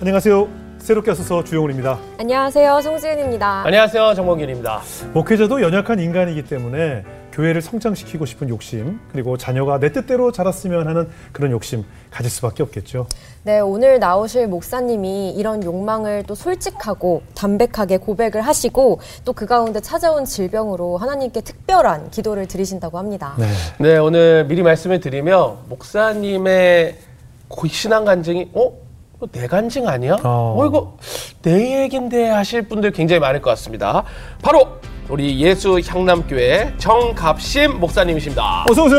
안녕하세요. 새롭게 하소서 주영훈입니다. 안녕하세요. 송지은입니다. 안녕하세요. 정범균입니다. 목회자도 연약한 인간이기 때문에 교회를 성장시키고 싶은 욕심, 그리고 자녀가 내 뜻대로 자랐으면 하는 그런 욕심 가질 수밖에 없겠죠. 네, 오늘 나오실 목사님이 이런 욕망을 또 솔직하고 담백하게 고백을 하시고 또 그 가운데 찾아온 질병으로 하나님께 특별한 기도를 드리신다고 합니다. 네. 네, 오늘 미리 말씀을 드리며 목사님의 신앙 간증이 어? 내 간증 아니야? 어. 어, 이거 내 얘긴데 하실 분들 굉장히 많을 것 같습니다. 바로 우리 예수 향남교회 정갑심 목사님이십니다. 어서 오세요.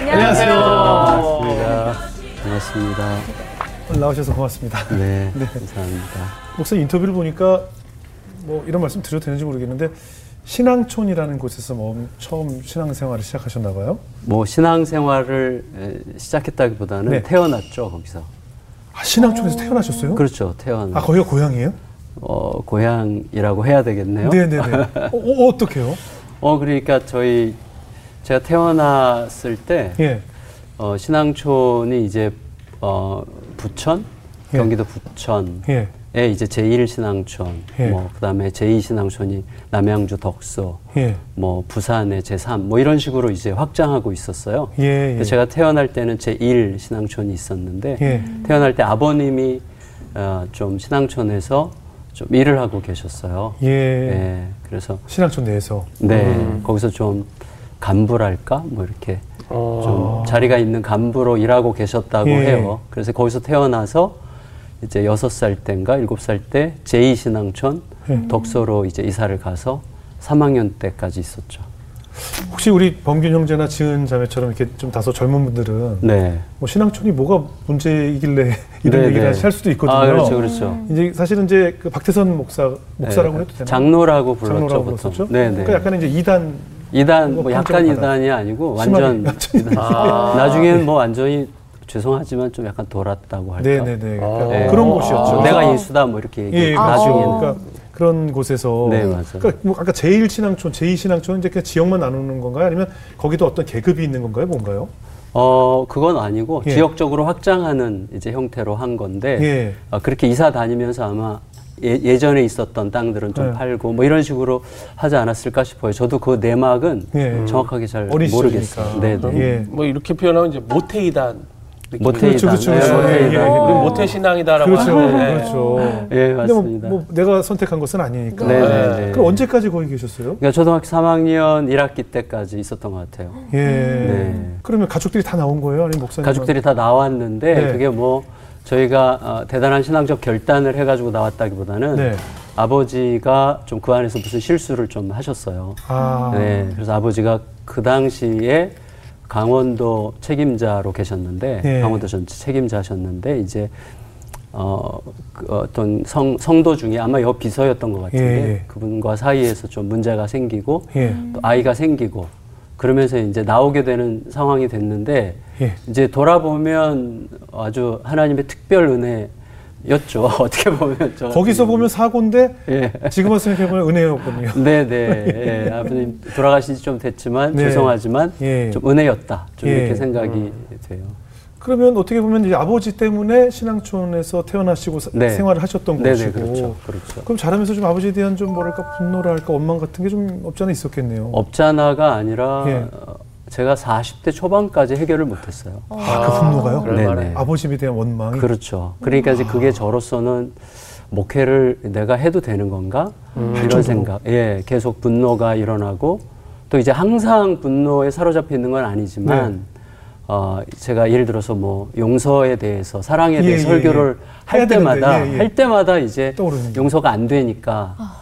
안녕하세요. 반갑습니다. 반갑습니다. 나오셔서 고맙습니다. 네, 네. 감사합니다. 목사님 인터뷰를 보니까 뭐 이런 말씀 드려도 되는지 모르겠는데 신앙촌이라는 곳에서 뭐 처음 신앙생활을 시작하셨나 봐요. 뭐 신앙생활을 에, 시작했다기보다는 네. 태어났죠 거기서. 아, 신앙촌에서 태어나셨어요? 그렇죠, 태어나. 아 거기가 고향이에요? 어, 고향이라고 해야 되겠네요. 네네네. 어, 어, 어떡해요? 어, 그러니까 저희 제가 태어났을 때 예. 어, 신앙촌이 이제 어, 부천, 예. 경기도 부천. 예. 에 이제 제1신앙촌, 예. 뭐 그 다음에 제2신앙촌이 남양주 덕소, 예. 뭐 부산의 제3, 뭐 이런 식으로 이제 확장하고 있었어요. 예. 예. 제가 태어날 때는 제1 신앙촌이 있었는데 예. 태어날 때 아버님이 어, 좀 신앙촌에서 좀 일을 하고 계셨어요. 예. 예, 그래서 신앙촌 내에서. 네 거기서 좀 간부랄까 뭐 이렇게 어. 좀 자리가 있는 간부로 일하고 계셨다고 예. 해요. 그래서 거기서 태어나서 이제 여섯 살 때인가 일곱 살 때 제2 신앙촌 예. 덕소로 이제 이사를 가서 3학년 때까지 있었죠. 혹시 우리 범균 형제나 지은 자매처럼 이렇게 좀 다소 젊은 분들은 네. 뭐 신앙촌이 뭐가 문제이길래 이런 네, 얘기를 네. 할 수도 있거든요. 아, 그렇죠, 그렇죠. 이제 사실은 이제 그 박태선 목사 목사라고 네, 해도 되나? 장로라고 불렀죠, 장로라고 보통. 불렀었죠. 네, 네. 그러니까 약간 이제 이단 이단 그거 뭐 약간. 이단이 아니고 완전 이단. 아. 나중에는 뭐 완전히 죄송하지만 좀 약간 돌았다고 할까. 네네네 그러니까 네. 그런 곳이었죠. 아, 내가 예수다 뭐 이렇게 예, 얘기해. 예, 나중에는. 그러니까 그런 곳에서 네, 맞아요. 그러니까 뭐 아까 제1 신앙촌, 제2 신앙촌은 이제 그냥 지역만 나누는 건가요? 아니면 거기도 어떤 계급이 있는 건가요? 뭔가요? 어 그건 아니고 예. 지역적으로 확장하는 이제 형태로 한 건데 예. 어, 그렇게 이사 다니면서 아마 예, 전에 있었던 땅들은 좀 네. 팔고 뭐 이런 식으로 하지 않았을까 싶어요. 저도 그 내막은 예. 정확하게 잘 모르겠어요. 네, 네. 예. 뭐 이렇게 표현하면 이제 모태이단 느낌이 모태이단. 그렇죠, 그렇죠, 네, 그렇죠. 모태이단. 예, 예. 우리 모태 신앙이다라고 그렇죠, 하는데 그렇죠. 예, 뭐, 맞습니다. 뭐 내가 선택한 것은 아니니까. 네, 네, 네. 그럼 언제까지 거기 계셨어요? 그러니까 초등학교 3학년 1학기 때까지 있었던 것 같아요. 예. 네. 그러면 가족들이 다 나온 거예요? 아니면 목사님? 가족들이 다 나왔는데 네. 그게 뭐 저희가 어, 대단한 신앙적 결단을 해가지고 나왔다기보다는 네. 아버지가 좀 그 안에서 무슨 실수를 좀 하셨어요. 아. 네, 그래서 아버지가 그 당시에 강원도 책임자로 계셨는데 네. 강원도 전체 책임자셨는데 이제 어, 그 어떤 성, 성도 중에 아마 여 비서였던 것 같은데 예, 예. 그분과 사이에서 좀 문제가 생기고 예. 또 아이가 생기고 그러면서 이제 나오게 되는 상황이 됐는데 예. 이제 돌아보면 아주 하나님의 특별 은혜 였죠. 어떻게 보면 저 거기서 보면 사고인데 예. 지금 와서 생각해보면 은혜였군요. 네네 예. 아버님 돌아가신 지 좀 됐지만 네. 죄송하지만 예. 좀 은혜였다 좀 예. 이렇게 생각이 돼요. 그러면 어떻게 보면 이제 아버지 때문에 신앙촌에서 태어나시고 사- 네. 생활을 하셨던 네네 것이고. 그렇죠 그렇죠. 그럼 자라면서 좀 아버지에 대한 좀 뭐랄까 분노라 할까 원망 같은 게 좀 없지 않아 있었겠네요. 업자나가 아니라 예. 어, 제가 40대 초반까지 해결을 못했어요. 아, 그 분노가요? 네네. 아버지에 대한 원망이. 그렇죠. 그러니까 이제 그게 저로서는 목회를 내가 해도 되는 건가 할 이런 정도로. 생각. 예, 계속 분노가 일어나고 또 이제 항상 분노에 사로잡혀 있는 건 아니지만 네. 어, 제가 예를 들어서 뭐 용서에 대해서 사랑에 예, 대해 예, 설교를 예. 할 때마다 예, 예. 할 때마다 이제 떠오르는. 용서가 안 되니까 아,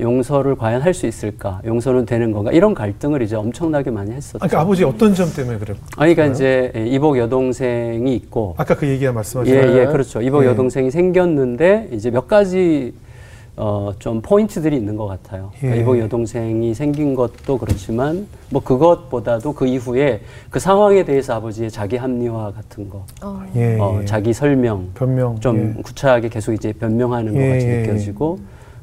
용서를 과연 할 수 있을까? 용서는 되는 건가? 이런 갈등을 이제 엄청나게 많이 했었죠. 아, 그러니까 아버지 어떤 점 때문에 그래요? 아니, 그러니까 이제 이복 여동생이 있고 아까 그 얘기한 말씀하신 예, 거. 예, 그렇죠. 이복 예. 여동생이 생겼는데 이제 몇 가지 어, 좀 포인트들이 있는 것 같아요. 그러니까 예. 이복 여동생이 생긴 것도 그렇지만 뭐 그것보다도 그 이후에 그 상황에 대해서 아버지의 자기 합리화 같은 거, 어. 예, 어, 예. 자기 설명, 변명. 좀 예. 구차하게 계속 이제 변명하는 것 예, 같이 예, 느껴지고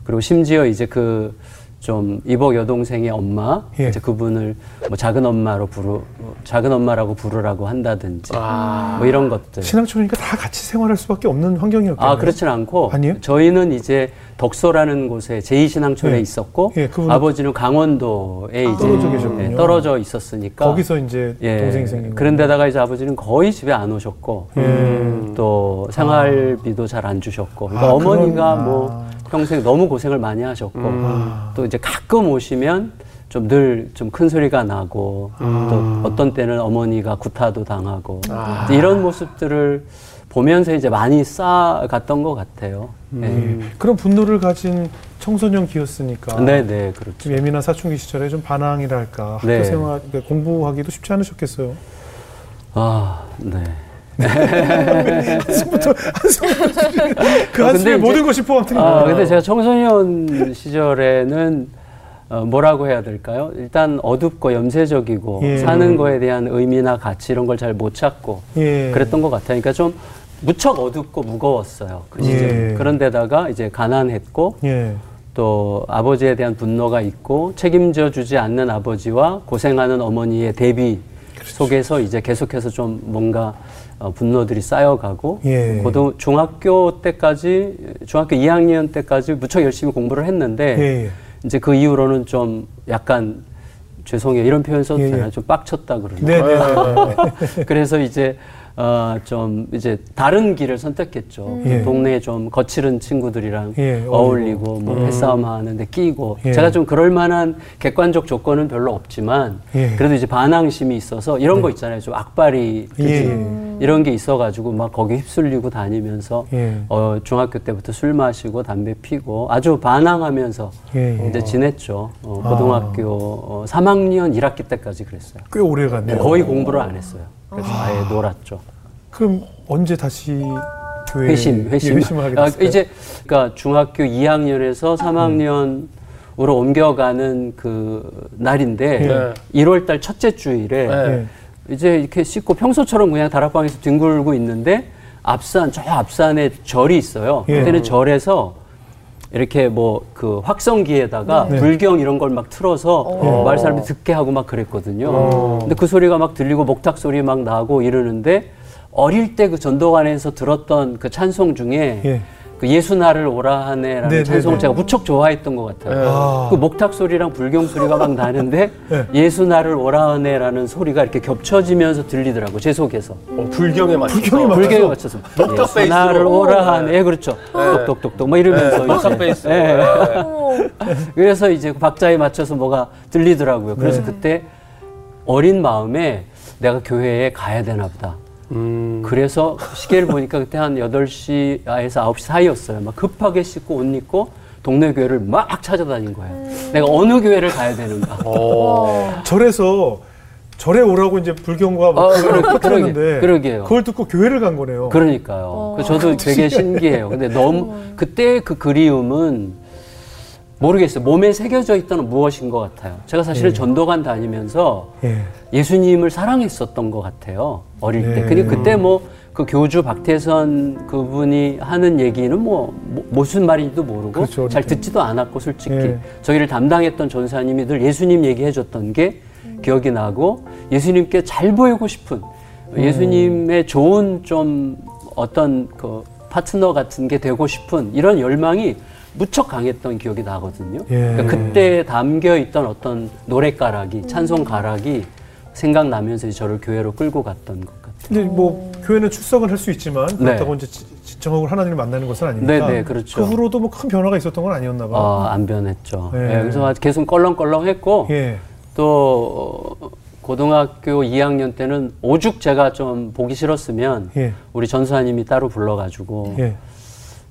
그리고 심지어 이제 그 좀 이복 여동생의 엄마 예. 이제 그분을 뭐 작은 엄마로 부르 작은 엄마라고 부르라고 한다든지 아. 뭐 이런 것들. 신앙촌이니까 다 같이 생활할 수밖에 없는 환경이었겠네요. 아 그렇진 않고 아니요? 저희는 이제 덕소라는 곳에 제2신앙촌에 예. 있었고 예, 그분은- 아버지는 강원도에 이제 떨어져. 예, 떨어져 있었으니까 거기서 이제 예, 동생이 생긴 그런데다가 이제 아버지는 거의 집에 안 오셨고 음. 또 생활비도 잘 안 주셨고 그러니까 아, 어머니가 그런- 뭐 아. 평생 너무 고생을 많이 하셨고 아. 또 이제 가끔 오시면 좀 늘 좀 큰 소리가 나고 음. 또 어떤 때는 어머니가 구타도 당하고 아. 이런 모습들을 보면서 이제 많이 쌓아갔던 것 같아요. 예. 그런 분노를 가진 청소년 기였으니까. 네, 네, 그렇죠. 좀 예민한 사춘기 시절에 좀 반항이랄까 학교 네. 생활 그러니까 공부하기도 쉽지 않으셨겠어요. 아, 네. 한숨부터 한숨부터 그 아, 한숨에 모든 것이 포함된 아, 거예요. 근데 제가 청소년 시절에는 어, 뭐라고 해야 될까요? 일단 어둡고 염세적이고 예. 사는 거에 대한 의미나 가치 이런 걸 잘 못 찾고 예. 그랬던 것 같아요. 그러니까 좀 무척 어둡고 무거웠어요. 그 시절. 예. 그런데다가 이제 가난했고 예. 또 아버지에 대한 분노가 있고 책임져 주지 않는 아버지와 고생하는 어머니의 대비 그렇죠. 속에서 이제 계속해서 좀 뭔가 어, 분노들이 쌓여가고 예. 고등 중학교 때까지 중학교 2학년 때까지 무척 열심히 공부를 했는데 예, 예. 이제 그 이후로는 좀 약간 죄송해요 이런 표현 써도 예, 예. 되나요? 좀 빡쳤다 그러나 네, 네. 그래서 이제 어, 좀 이제 다른 길을 선택했죠. 예. 동네에 좀 거칠은 친구들이랑 예, 어울리고 뭐 패싸움 하는데 끼고 예. 제가 좀 그럴 만한 객관적 조건은 별로 없지만 예. 그래도 이제 반항심이 있어서 이런 거 있잖아요. 좀 악발이? 예. 이런 게 있어가지고 막 거기 휩쓸리고 다니면서 예. 어, 중학교 때부터 술 마시고 담배 피고 아주 반항하면서. 이제 지냈죠. 어, 아. 고등학교 어, 3학년 1학기 때까지 그랬어요. 꽤 오래 갔네요. 거의 공부를 안 했어요. 그래서 아예 놀았죠. 그럼 언제 다시 교회 회심, 회심. 예, 회심을 하게 아, 됐어요? 이제 그러니까 중학교 2학년에서 3학년 으로 옮겨가는 그 날인데 네. 1월 달 첫째 주일에 네. 이제 이렇게 씻고 평소처럼 그냥 다락방에서 뒹굴고 있는데 앞산 저 앞산에 절이 있어요. 예. 그때는 절에서 이렇게 뭐 그 확성기에다가 네. 불경 이런 걸 막 틀어서 마을 사람이 듣게 하고 막 그랬거든요. 근데 그 소리가 막 들리고 목탁 소리 막 나고 이러는데 어릴 때 그 전도관에서 들었던 그 찬송 중에 예. 그 예수 나를 오라 하네라는 네, 네, 찬송 네. 제가 무척 좋아했던 것 같아요. 아. 그 목탁 소리랑 불경 소리가 막 나는데 네. 예수 나를 오라 하네라는 소리가 이렇게 겹쳐지면서 들리더라고요. 제 속에서. 어, 불경에 맞춰서. 불경에 맞- 불경에 맞춰서 목탁 예수 베이스로. 나를 오라 하네. 네. 예, 그렇죠. 똑똑똑똑 뭐 이러면서 네, 목탁. 베이스. 예. 네. 그래서 이제 그 박자에 맞춰서 뭐가 들리더라고요. 그래서 네. 그때 어린 마음에 내가 교회에 가야 되나 보다. 음. 그래서 시계를 보니까 그때 한 8시에서 9시 사이였어요. 막 급하게 씻고 옷 입고 동네 교회를 막 찾아다닌 거예요. 내가 어느 교회를 가야 되는가. 어. 절에서 절에 오라고 이제 불경과 막 어, 그걸 그러- 그러게, 그러게요. 그걸 듣고 교회를 간 거네요. 그러니까요. 그래서 저도 되게 신기해요. 근데 너무 그때 그 그리움은 모르겠어요. 몸에 새겨져 있던 무엇인 것 같아요. 제가 사실은 전도관 다니면서 예. 예수님을 사랑했었던 것 같아요. 어릴 때. 네. 근데 그때 뭐 그 교주 박태선 그분이 하는 얘기는 뭐, 뭐 무슨 말인지도 모르고 그렇죠, 잘 때. 듣지도 않았고 솔직히 네. 저희를 담당했던 전사님이 늘 예수님 얘기해줬던 게 기억이 나고 예수님께 잘 보이고 싶은 음. 예수님의 좋은 좀 어떤 그 파트너 같은 게 되고 싶은 이런 열망이 무척 강했던 기억이 나거든요. 예. 그러니까 그때 담겨 있던 어떤 노래가락이 찬송 가락이 생각나면서 이제 저를 교회로 끌고 갔던 것 같아요. 근데 뭐 교회는 출석은 할수 있지만 네. 그렇다고 이제 지- 지정하고 하나님을 만나는 것은 아니니까. 네, 네, 그렇죠. 그 후로도 뭐 큰 변화가 있었던 건 아니었나 봐. 어, 안 변했죠. 예. 예, 그래서 계속 껄렁껄렁했고 예. 또 어, 고등학교 2학년 때는 오죽 제가 좀 보기 싫었으면 예. 우리 전사님이 따로 불러가지고 예.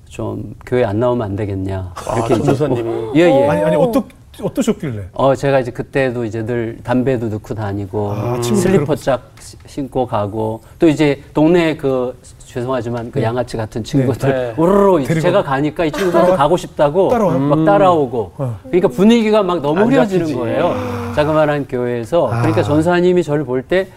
좀 교회 안 나오면 안 되겠냐 이렇게 아, 전도사님이. 예, 예. 아니 아니 어떠 어떠셨길래? 어 제가 이제 그때도 이제 늘 담배도 넣고 다니고 아, 친구들 슬리퍼 짝 시- 신고 가고 또 이제 동네 그 죄송하지만 그 양아치 같은 친구들 네. 우르르 이제 데리고 제가 가니까 이 친구들도 가고 싶다고 따라와요? 막 따라오고 어. 그러니까 분위기가 막 너무 안 흐려지는. 거예요 자그마한 교회에서 아. 그러니까 전사님이 저를 볼때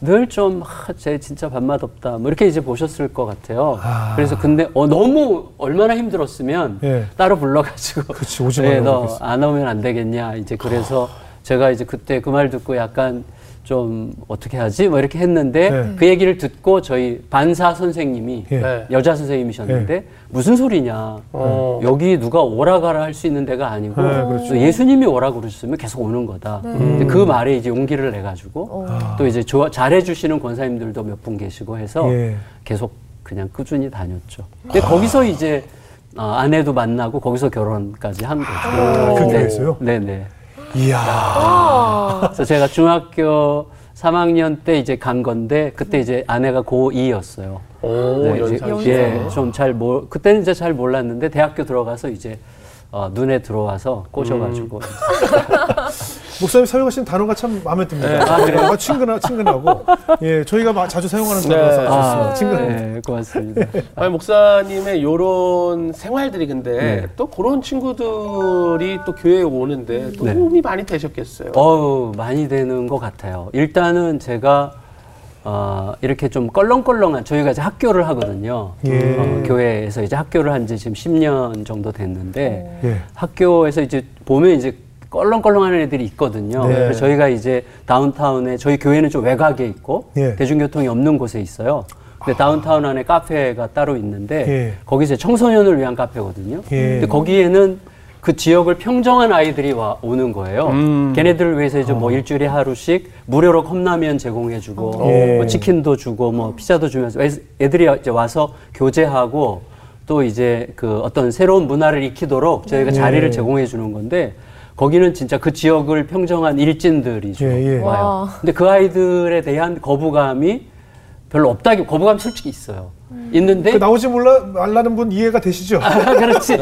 늘좀 아, 쟤 진짜 밥맛 없다. 뭐 이렇게 이제 보셨을 것 같아요. 그래서 근데 어, 너무 얼마나 힘들었으면 예. 따로 불러가지고 그치, 오지 네, 말라고 너안 오면 안 되겠냐. 이제 그래서 제가 이제 그때 그 말 듣고 약간 좀 어떻게 하지? 뭐 이렇게 했는데 네. 그 얘기를 듣고 저희 반사 선생님이 예. 네. 여자 선생님이셨는데 무슨 소리냐? 어. 여기 누가 오라 가라 할 수 있는 데가 아니고 네, 그렇죠. 또 예수님이 오라 그러셨으면 계속 오는 거다. 근데 그 말에 이제 용기를 내 가지고 또 이제 좋아, 잘해 주시는 권사님들도 몇 분 계시고 해서 예. 계속 그냥 꾸준히 다녔죠. 근데 거기서 이제 어, 아내도 만나고 거기서 결혼까지 한 거죠. 그 네. 교회에서요? 네네. 이야. 그래서 제가 중학교 3학년 때 이제 간 건데 그때 이제 아내가 고2였어요. 오, 연상. 예, 좀잘 몰, 그때는 이제 잘 몰랐는데 대학교 들어가서 이제 어, 눈에 들어와서 꼬셔가지고 목사님 사용하신 단어가 참 마음에 듭니다. 네. 아? 친근하, 친근하고. 예, 저희가 마- 자주 사용하는 단어라서 네. 좋습니다. 아, 친근합니다. 네, 고맙습니다. 아니, 목사님의 요런 생활들이 근데 네. 또 그런 친구들이 또 교회에 오는데 또 네. 도움이 많이 되셨겠어요. 어우, 많이 되는 것 같아요. 일단은 제가 어, 이렇게 좀 껄렁껄렁한 저희가 이제 학교를 하거든요. 예. 어, 교회에서 이제 학교를 한 지 지금 10년 정도 됐는데 예. 학교에서 이제 보면 이제 껄렁껄렁하는 애들이 있거든요. 네. 그래서 저희가 이제 다운타운에 저희 교회는 좀 외곽에 있고 예. 대중교통이 없는 곳에 있어요. 근데 다운타운 안에 카페가 따로 있는데 예. 거기서 청소년을 위한 카페거든요. 예. 근데 거기에는 그 지역을 평정한 아이들이 와 오는 거예요. 음. 걔네들을 위해서 이제 뭐 일주일에 하루씩 무료로 컵라면 제공해주고 예. 뭐 치킨도 주고 뭐 피자도 주면서 애- 애들이 이제 와서 교제하고 또 이제 그 어떤 새로운 문화를 익히도록 저희가 자리를 예. 제공해 주는 건데 거기는 진짜 그 지역을 평정한 일진들이 죠 예, 예. 와요. 와. 근데 그 아이들에 대한 거부감이 별로 없다기 거부감 솔직히 있어요. 있는데 그 나오지 몰라 말라는 분 이해가 되시죠? 아, 그렇지.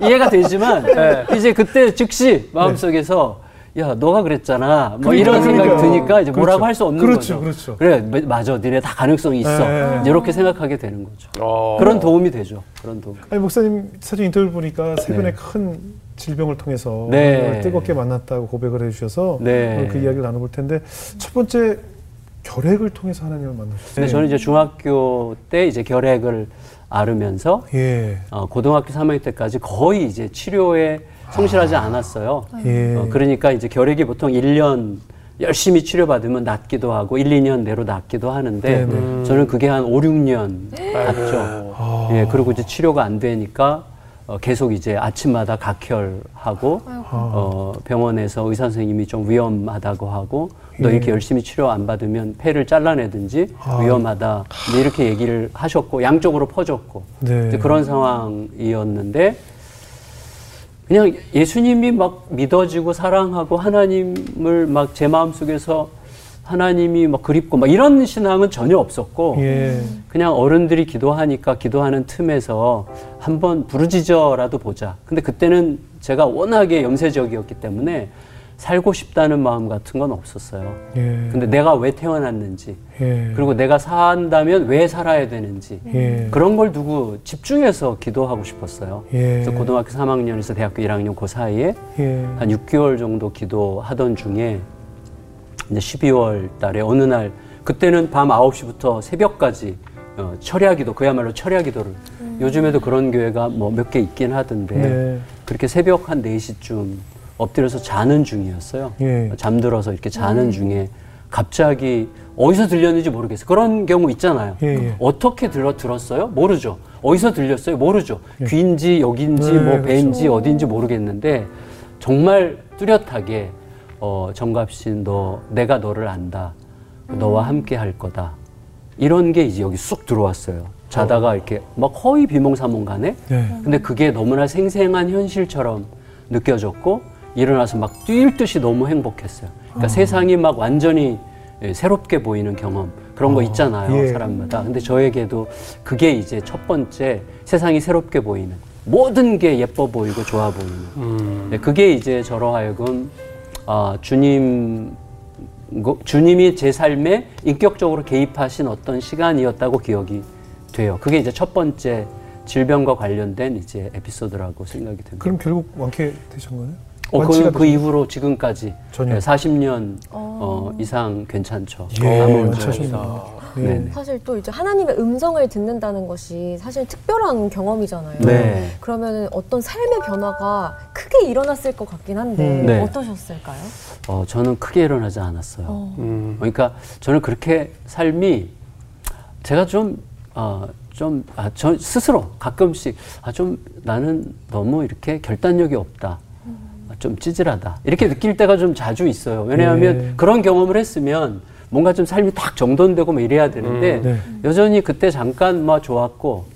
이해가 되지만 이제 그때 즉시 마음속에서 야 너가 그랬잖아. 뭐 이런 그러니까, 생각이 그러니까. 드니까 이제 뭐라고 그렇죠. 할수 없는 그렇죠, 거죠. 그렇죠. 그래 마- 맞아. 니네 다 가능성이 있어. 네. 이렇게 생각하게 되는 거죠. 어. 그런 도움이 되죠. 그런 도움. 아니 목사님 사진 인터뷰 보니까 세 네. 분의 큰 질병을 통해서 네. 하나님을 뜨겁게 만났다고 고백을 해주셔서 네. 오늘 그 이야기를 나눠볼 텐데 첫 번째 결핵을 통해서 하나님을 만나셨어요. 근데 저는 이제 중학교 때 이제 결핵을 앓으면서 예, 어, 고등학교 3학년 때까지 거의 이제 치료에 성실하지 않았어요. 예, 어, 그러니까 이제 결핵이 보통 1년 열심히 치료받으면 낫기도 하고 1, 2년 내로 낫기도 하는데 네네. 저는 그게 한 5, 6년 갔죠. 아. 예, 그리고 이제 치료가 안 되니까 어, 계속 이제 아침마다 각혈하고 어, 병원에서 의사 선생님이 좀 위험하다고 하고 너 이렇게 열심히 치료 안 받으면 폐를 잘라내든지 아. 위험하다 이제 이렇게 얘기를 하셨고 양쪽으로 퍼졌고 네. 그런 상황이었는데 그냥 예수님이 막 믿어지고 사랑하고 하나님을 막 제 마음속에서 하나님이 막 그립고 막 이런 신앙은 전혀 없었고 예, 그냥 어른들이 기도하니까 기도하는 틈에서 한번 부르짖어라도 보자. 근데 그때는 제가 워낙에 염세적이었기 때문에 살고 싶다는 마음 같은 건 없었어요. 예, 근데 내가 왜 태어났는지 예, 그리고 내가 산다면 왜 살아야 되는지 예, 그런 걸 두고 집중해서 기도하고 싶었어요. 예. 그래서 고등학교 3학년에서 대학교 1학년 그 사이에 예, 한 6개월 정도 기도하던 중에 이제 12월 달에 어느 날 그때는 밤 9시부터 새벽까지 어, 철야 기도 그야말로 철야 기도를 요즘에도 그런 교회가 뭐 몇 개 있긴 하던데 네. 그렇게 새벽 한 4시쯤 엎드려서 자는 중이었어요. 예. 잠들어서 이렇게 자는 중에 갑자기 어디서 들렸는지 모르겠어요. 그런 경우 있잖아요. 예, 예. 어떻게 들어 들었어요? 모르죠. 어디서 들렸어요? 모르죠. 귀인지 여긴지 네, 뭐 그렇죠. 배인지 어딘지 모르겠는데 정말 뚜렷하게 어, 정갑신 너 내가 너를 안다. 너와 함께 할 거다. 이런 게 이제 여기 쑥 들어왔어요. 자다가 이렇게 막 거의 비몽사몽간에 네. 근데 그게 너무나 생생한 현실처럼 느껴졌고 일어나서 막 뛸 듯이 너무 행복했어요. 그러니까 세상이 막 완전히 예, 새롭게 보이는 경험 그런 거 있잖아요 예. 사람마다. 근데 저에게도 그게 이제 첫 번째 세상이 새롭게 보이는 모든 게 예뻐 보이고 좋아 보이는. 음. 네, 그게 이제 저로 하여금 아, 주님 그 주님이 제 삶에 인격적으로 개입하신 어떤 시간이었다고 기억이 돼요. 그게 이제 첫 번째 질병과 관련된 이제 에피소드라고 생각이 됩니다. 그럼 결국 완쾌 되신 거예요? 어, 그, 그 이후로 지금까지 전혀. 네, 40년 어, 이상 괜찮죠. 예, 완치하셨 네. 네네. 사실 또 이제 하나님의 음성을 듣는다는 것이 사실 특별한 경험이잖아요. 네. 그러면 어떤 삶의 변화가 크게 일어났을 것 같긴 한데 음. 네. 어떠셨을까요? 어, 저는 크게 일어나지 않았어요. 어. 음. 그러니까 저는 그렇게 삶이 제가 좀, 어, 좀, 아, 저 스스로 가끔씩, 아, 좀 나는 너무 이렇게 결단력이 없다. 아, 좀 찌질하다. 이렇게 느낄 때가 좀 자주 있어요. 왜냐하면 네. 그런 경험을 했으면 뭔가 좀 삶이 딱 정돈되고 뭐 이래야 되는데 음. 네. 여전히 그때 잠깐 막 좋았고,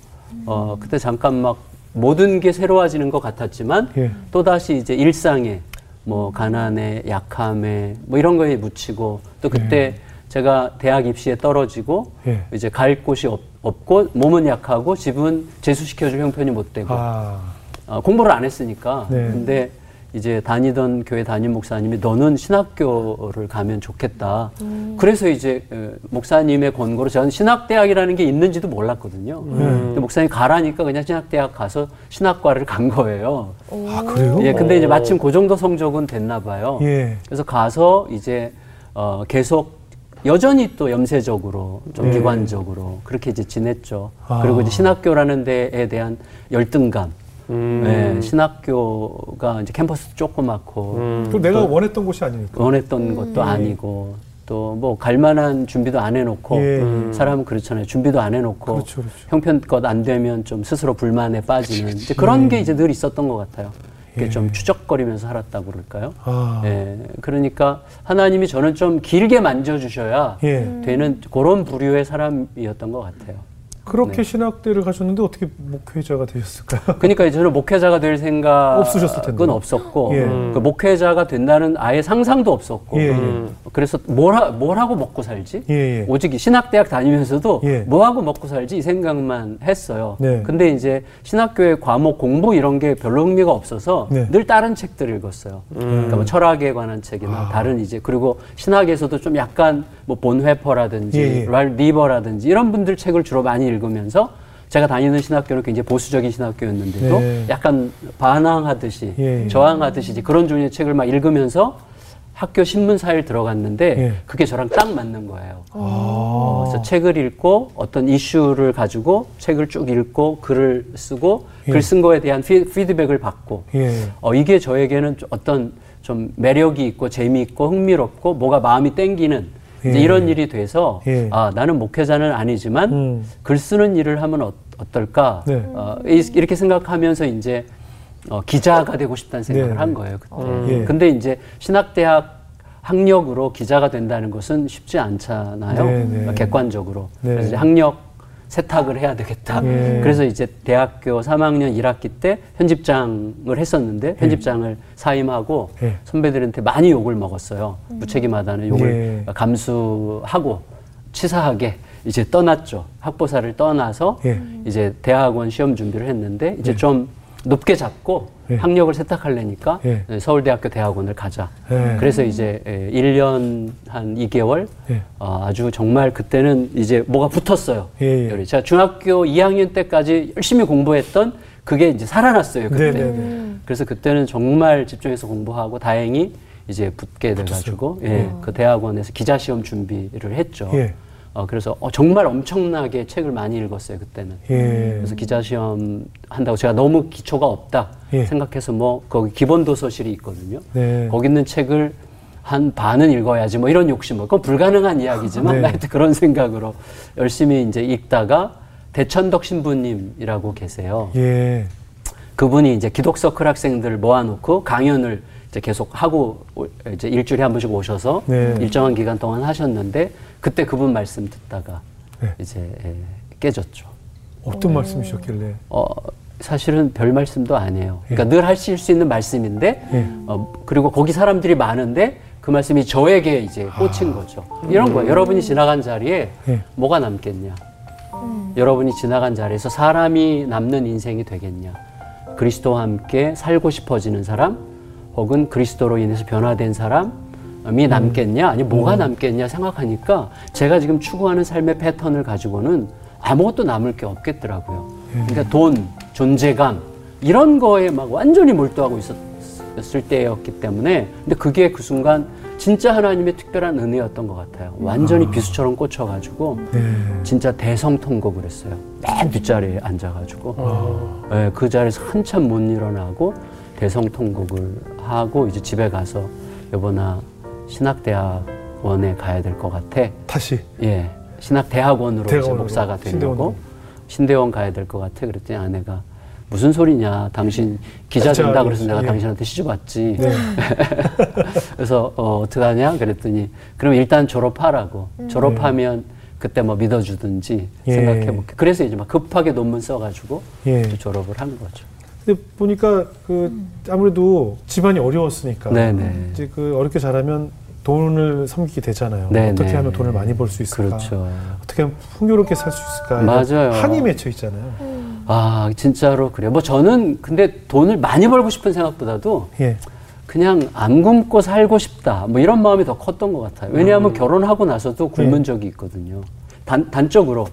어, 그때 잠깐 막 모든 게 새로워지는 것 같았지만 예. 또 다시 이제 일상에 뭐 가난에 약함에 뭐 이런 거에 묻히고 또 그때 제가 대학 입시에 떨어지고 예. 이제 갈 곳이 없, 고 몸은 약하고 집은 재수시켜줄 형편이 못 되고 아, 어, 공부를 안 했으니까 네. 근데 이제 다니던 교회 담임 목사님이 너는 신학교를 가면 좋겠다. 그래서 이제 어, 목사님의 권고로 저는 신학대학이라는 게 있는지도 몰랐거든요. 근데 목사님 가라니까 그냥 신학대학 가서 신학과를 간 거예요. 아 그래요? 예, 근데 이제 마침 그 정도 성적은 됐나 봐요. 예. 그래서 가서 이제 어, 계속 여전히 또 염세적으로 좀 네. 비관적으로 그렇게 이제 지냈죠. 아. 그리고 이제 신학교라는 데에 대한 열등감. 음. 예, 신학교가 이제 캠퍼스도 조그맣고 또 내가 원했던 곳이 아니니까. 원했던 것도 아니고 또 뭐 갈만한 준비도 안 해놓고 예. 사람은 그렇잖아요. 준비도 안 해놓고 그렇죠, 그렇죠. 형편껏 안 되면 좀 스스로 불만에 빠지는 이제 그런 게 이제 늘 있었던 것 같아요. 이게 예. 좀 추적거리면서 살았다고 그럴까요? 아, 예, 그러니까 하나님이 저는 좀 길게 만져주셔야 예. 되는 그런 부류의 사람이었던 것 같아요. 그렇게 네. 신학대를 가셨는데 어떻게 목회자가 되셨을까요? 그러니까 저는 목회자가 될 생각은 없으셨을 텐데. 없었고 예. 그 목회자가 된다는 아예 상상도 없었고 예, 예. 음. 그래서 뭘, 하, 뭘 하고 먹고 살지? 예, 예. 오직 이 신학대학 다니면서도 예. 뭐 하고 먹고 살지 이 생각만 했어요. 네. 근데 이제 신학교의 과목 공부 이런 게 별로 흥미가 없어서 네. 늘 다른 책들을 읽었어요. 그러니까 뭐 철학에 관한 책이나 아. 다른 이제 그리고 신학에서도 좀 약간 뭐 본회퍼라든지 예, 예. 랄 리버라든지 이런 분들 책을 주로 많이 읽으면서 제가 다니는 신학교는 굉장히 보수적인 신학교였는데도 네. 약간 반항하듯이 예, 예. 저항하듯이 그런 종류의 책을 막 읽으면서 학교 신문사에 들어갔는데 예. 그게 저랑 딱 맞는 거예요. 아. 어, 그래서 책을 읽고 어떤 이슈를 가지고 책을 쭉 읽고 글을 쓰고 예. 글쓴 거에 대한 피, 피드백을 받고 예. 어, 이게 저에게는 좀 어떤 좀 매력이 있고 재미있고 흥미롭고 뭐가 마음이 땡기는 예. 이런 일이 돼서 예. 아 나는 목회자는 아니지만 음. 글 쓰는 일을 하면 어, 어떨까 네. 어, 이- 이렇게 생각하면서 이제 어, 기자가 되고 싶다는 생각을 네. 한 거예요 그때. 예. 근데 이제 신학대학 학력으로 기자가 된다는 것은 쉽지 않잖아요. 네, 네. 어, 객관적으로. 네. 그래서 이제 학력 세탁을 해야 되겠다. 예. 그래서 이제 대학교 3학년 1학기 때 편집장을 했었는데 편집장을 사임하고 예. 선배들한테 많이 욕을 먹었어요. 무책임하다는 욕을 예. 감수하고 치사하게 이제 떠났죠. 학보사를 떠나서 예. 이제 대학원 시험 준비를 했는데 이제 좀 높게 잡고 예. 학력을 세탁하려니까 예. 서울대학교 대학원을 가자. 예. 그래서 이제 예, 1년 한 2개월 예. 어, 아주 정말 그때는 이제 뭐가 붙었어요. 예, 예. 제가 중학교 2학년 때까지 열심히 공부했던 그게 이제 살아났어요. 그때. 네, 네, 네. 그래서 그때는 정말 집중해서 공부하고 다행히 이제 붙게 돼가지고 예, 그 대학원에서 기자 시험 준비를 했죠. 예. 어, 그래서 어, 정말 엄청나게 책을 많이 읽었어요 그때는. 예. 그래서 기자 시험 한다고 제가 너무 기초가 없다 예. 생각해서 뭐 거기 기본 도서실이 있거든요. 네. 거기 있는 책을 한 반은 읽어야지 뭐 이런 욕심 뭐 그건 불가능한 이야기지만 네. 하여튼 그런 생각으로 열심히 이제 읽다가 대천덕 신부님이라고 계세요. 예. 그분이 이제 기독서클 학생들 모아놓고 강연을 이제 계속 하고 오- 이제 일주일에 한 번씩 오셔서 네. 일정한 기간 동안 하셨는데 그때 그분 말씀 듣다가 네. 이제 예, 깨졌죠. 어떤 말씀이셨길래? 어, 사실은 별 말씀도 안 해요. 예. 그러니까 늘 하실 수 있는 말씀인데, 예. 어, 그리고 거기 사람들이 많은데 그 말씀이 저에게 이제 꽂힌 거죠. 이런 거예요. 여러분이 지나간 자리에 아. 예. 뭐가 남겠냐? 여러분이 지나간 자리에서 사람이 남는 인생이 되겠냐? 그리스도와 함께 살고 싶어지는 사람, 혹은 그리스도로 인해서 변화된 사람이 남겠냐? 아니, 뭐가 남겠냐 생각하니까 제가 지금 추구하는 삶의 패턴을 가지고는 아무것도 남을 게 없겠더라고요. 그러니까 돈, 존재감, 이런 거에 막 완전히 몰두하고 있었, 어렸을 때였기 때문에 근데 그게 그 순간 진짜 하나님의 특별한 은혜였던 것 같아요. 완전히 비수처럼 꽂혀가지고 네. 진짜 대성통곡을 했어요. 맨 뒷자리에 앉아가지고 예, 그 자리에서 한참 못 일어나고 대성통곡을 하고 이제 집에 가서 여보나 신학대학원에 가야 될 것 같아. 다시 예, 신학대학원으로 이제 대학원으로, 목사가. 되려고 신대원 가야 될 것 같아. 그랬더니 아내가 무슨 소리냐. 당신 기자 된다 그래서 내가 예. 당신한테 시집 왔지. 네. 그래서 어, 어떡하냐 그랬더니 그럼 일단 졸업하라고 졸업하면 그때 뭐 믿어주든지 예. 생각해볼게 그래서 이제 막 급하게 논문 써가지고 예. 또 졸업을 한 거죠 근데 보니까 그 아무래도 집안이 어려웠으니까 네네. 이제 그 어렵게 자라면 돈을 섬기게 되잖아요. 네네. 어떻게 하면 돈을 많이 벌 수 있을까? 그렇죠 어떻게 하면 풍요롭게 살 수 있을까? 맞아요. 한이 맺혀 있잖아요. 아 진짜로 그래요 뭐 저는 근데 돈을 많이 벌고 싶은 생각보다도 예. 그냥 안 굶고 살고 싶다 뭐 이런 마음이 더 컸던 것 같아요 왜냐하면 결혼하고 나서도 굶은 네. 적이 있거든요 단, 단적으로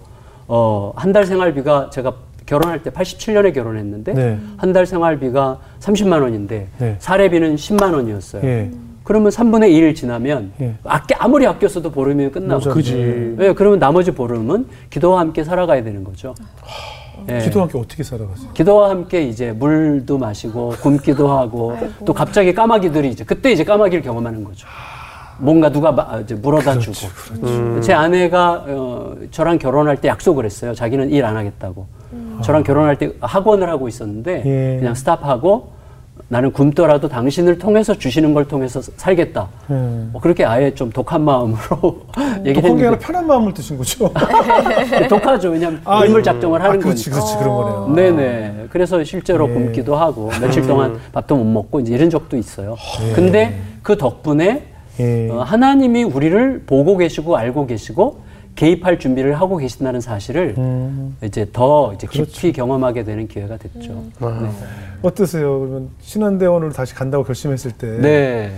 어, 한 달 생활비가 제가 결혼할 때 87년에 결혼했는데 네. 한달 생활비가 30만 원인데 네. 사례비는 10만 원이었어요 예. 그러면 3분의 1 지나면 예. 아껴, 아무리 아껴서도 보름이면 끝나고. 그지. 네, 그러면 나머지 보름은 기도와 함께 살아가야 되는 거죠 예. 기도와 함께 어떻게 살아가세요? 기도와 함께 이제 물도 마시고 굶기도 하고 또 갑자기 까마귀들이 이제 그때 이제 까마귀를 경험하는 거죠. 뭔가 누가 마- 이제 물어다 주고. 제 아내가 어, 저랑 결혼할 때 약속을 했어요. 자기는 일 안 하겠다고. 저랑 결혼할 때 학원을 하고 있었는데 예. 그냥 스탑하고 나는 굶더라도 당신을 통해서 주시는 걸 통해서 살겠다. 예. 뭐 그렇게 아예 좀 독한 마음으로 얘기를 독한 게 아니라 했는데 편한 마음을 드신 거죠? 독하죠. 왜냐하면 아, 인물 이- 작정을 아, 하는 그렇지, 거니까. 그렇지, 그런 거네요. 네네. 그래서 실제로 예. 굶기도 하고 며칠 동안 밥도 못 먹고 이제 이런 적도 있어요. 예. 근데 그 덕분에 예. 어, 하나님이 우리를 보고 계시고 알고 계시고 개입할 준비를 하고 계신다는 사실을 음. 이제 더 이제 깊이 그렇죠. 경험하게 되는 기회가 됐죠. 네. 어떠세요? 그러면 신한대원으로 다시 간다고 결심했을 때. 네.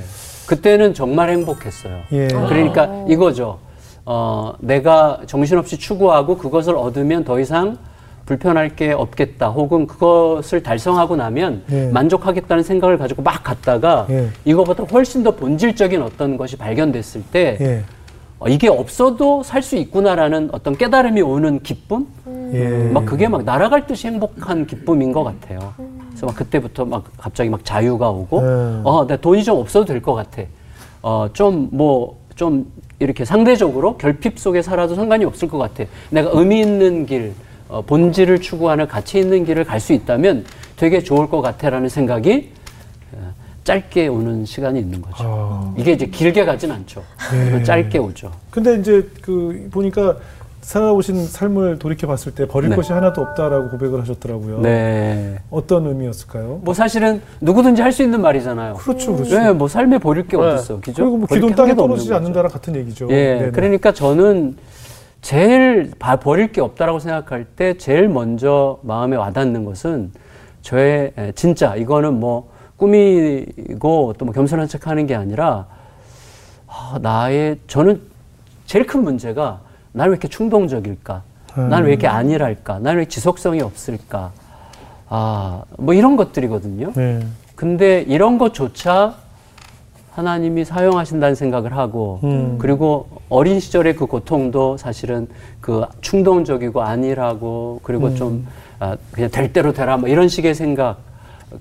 그때는 정말 행복했어요. 예. 그러니까 이거죠. 어, 내가 정신없이 추구하고 그것을 얻으면 더 이상 불편할 게 없겠다. 혹은 그것을 달성하고 나면 예. 만족하겠다는 생각을 가지고 막 갔다가 예. 이거보다 훨씬 더 본질적인 어떤 것이 발견됐을 때 예. 어, 이게 없어도 살 수 있구나라는 어떤 깨달음이 오는 기쁨? 예. 막 그게 막 날아갈 듯이 행복한 기쁨인 것 같아요. 그래서 막 그때부터 막 갑자기 막 자유가 오고, 음. 어, 나 돈이 좀 없어도 될 것 같아. 어, 좀 뭐, 좀 이렇게 상대적으로 결핍 속에 살아도 상관이 없을 것 같아. 내가 의미 있는 길, 어, 본질을 추구하는 가치 있는 길을 갈 수 있다면 되게 좋을 것 같아라는 생각이 어, 짧게 오는 시간이 있는 거죠. 아. 이게 이제 길게 가진 않죠. 예. 짧게 오죠. 근데 이제 그 보니까 살아오신 삶을 돌이켜 봤을 때 버릴 네. 것이 하나도 없다라고 고백을 하셨더라고요. 네. 어떤 의미였을까요? 뭐 사실은 누구든지 할 수 있는 말이잖아요. 그렇죠, 그렇죠. 네, 뭐 삶에 버릴 게 네. 어딨어, 그죠? 그리고 뭐한 땅에 떨어지지. 않는다랑 같은 얘기죠. 예, 네네. 그러니까 저는 제일 바- 버릴 게 없다라고 생각할 때 제일 먼저 마음에 와닿는 것은 저의 에, 진짜 이거는 뭐 꾸미고 또 뭐 겸손한 척 하는 게 아니라 아, 나의 저는 제일 큰 문제가 나는 왜 이렇게 충동적일까? 나는 왜 이렇게 안일할까? 나는 왜 지속성이 없을까? 아, 뭐 이런 것들이거든요. 네. 근데 이런 것조차 하나님이 사용하신다는 생각을 하고 음. 그리고 어린 시절의 그 고통도 사실은 그 충동적이고 안일하고 그리고 음. 좀 아, 그냥 될 대로 되라 뭐 이런 식의 생각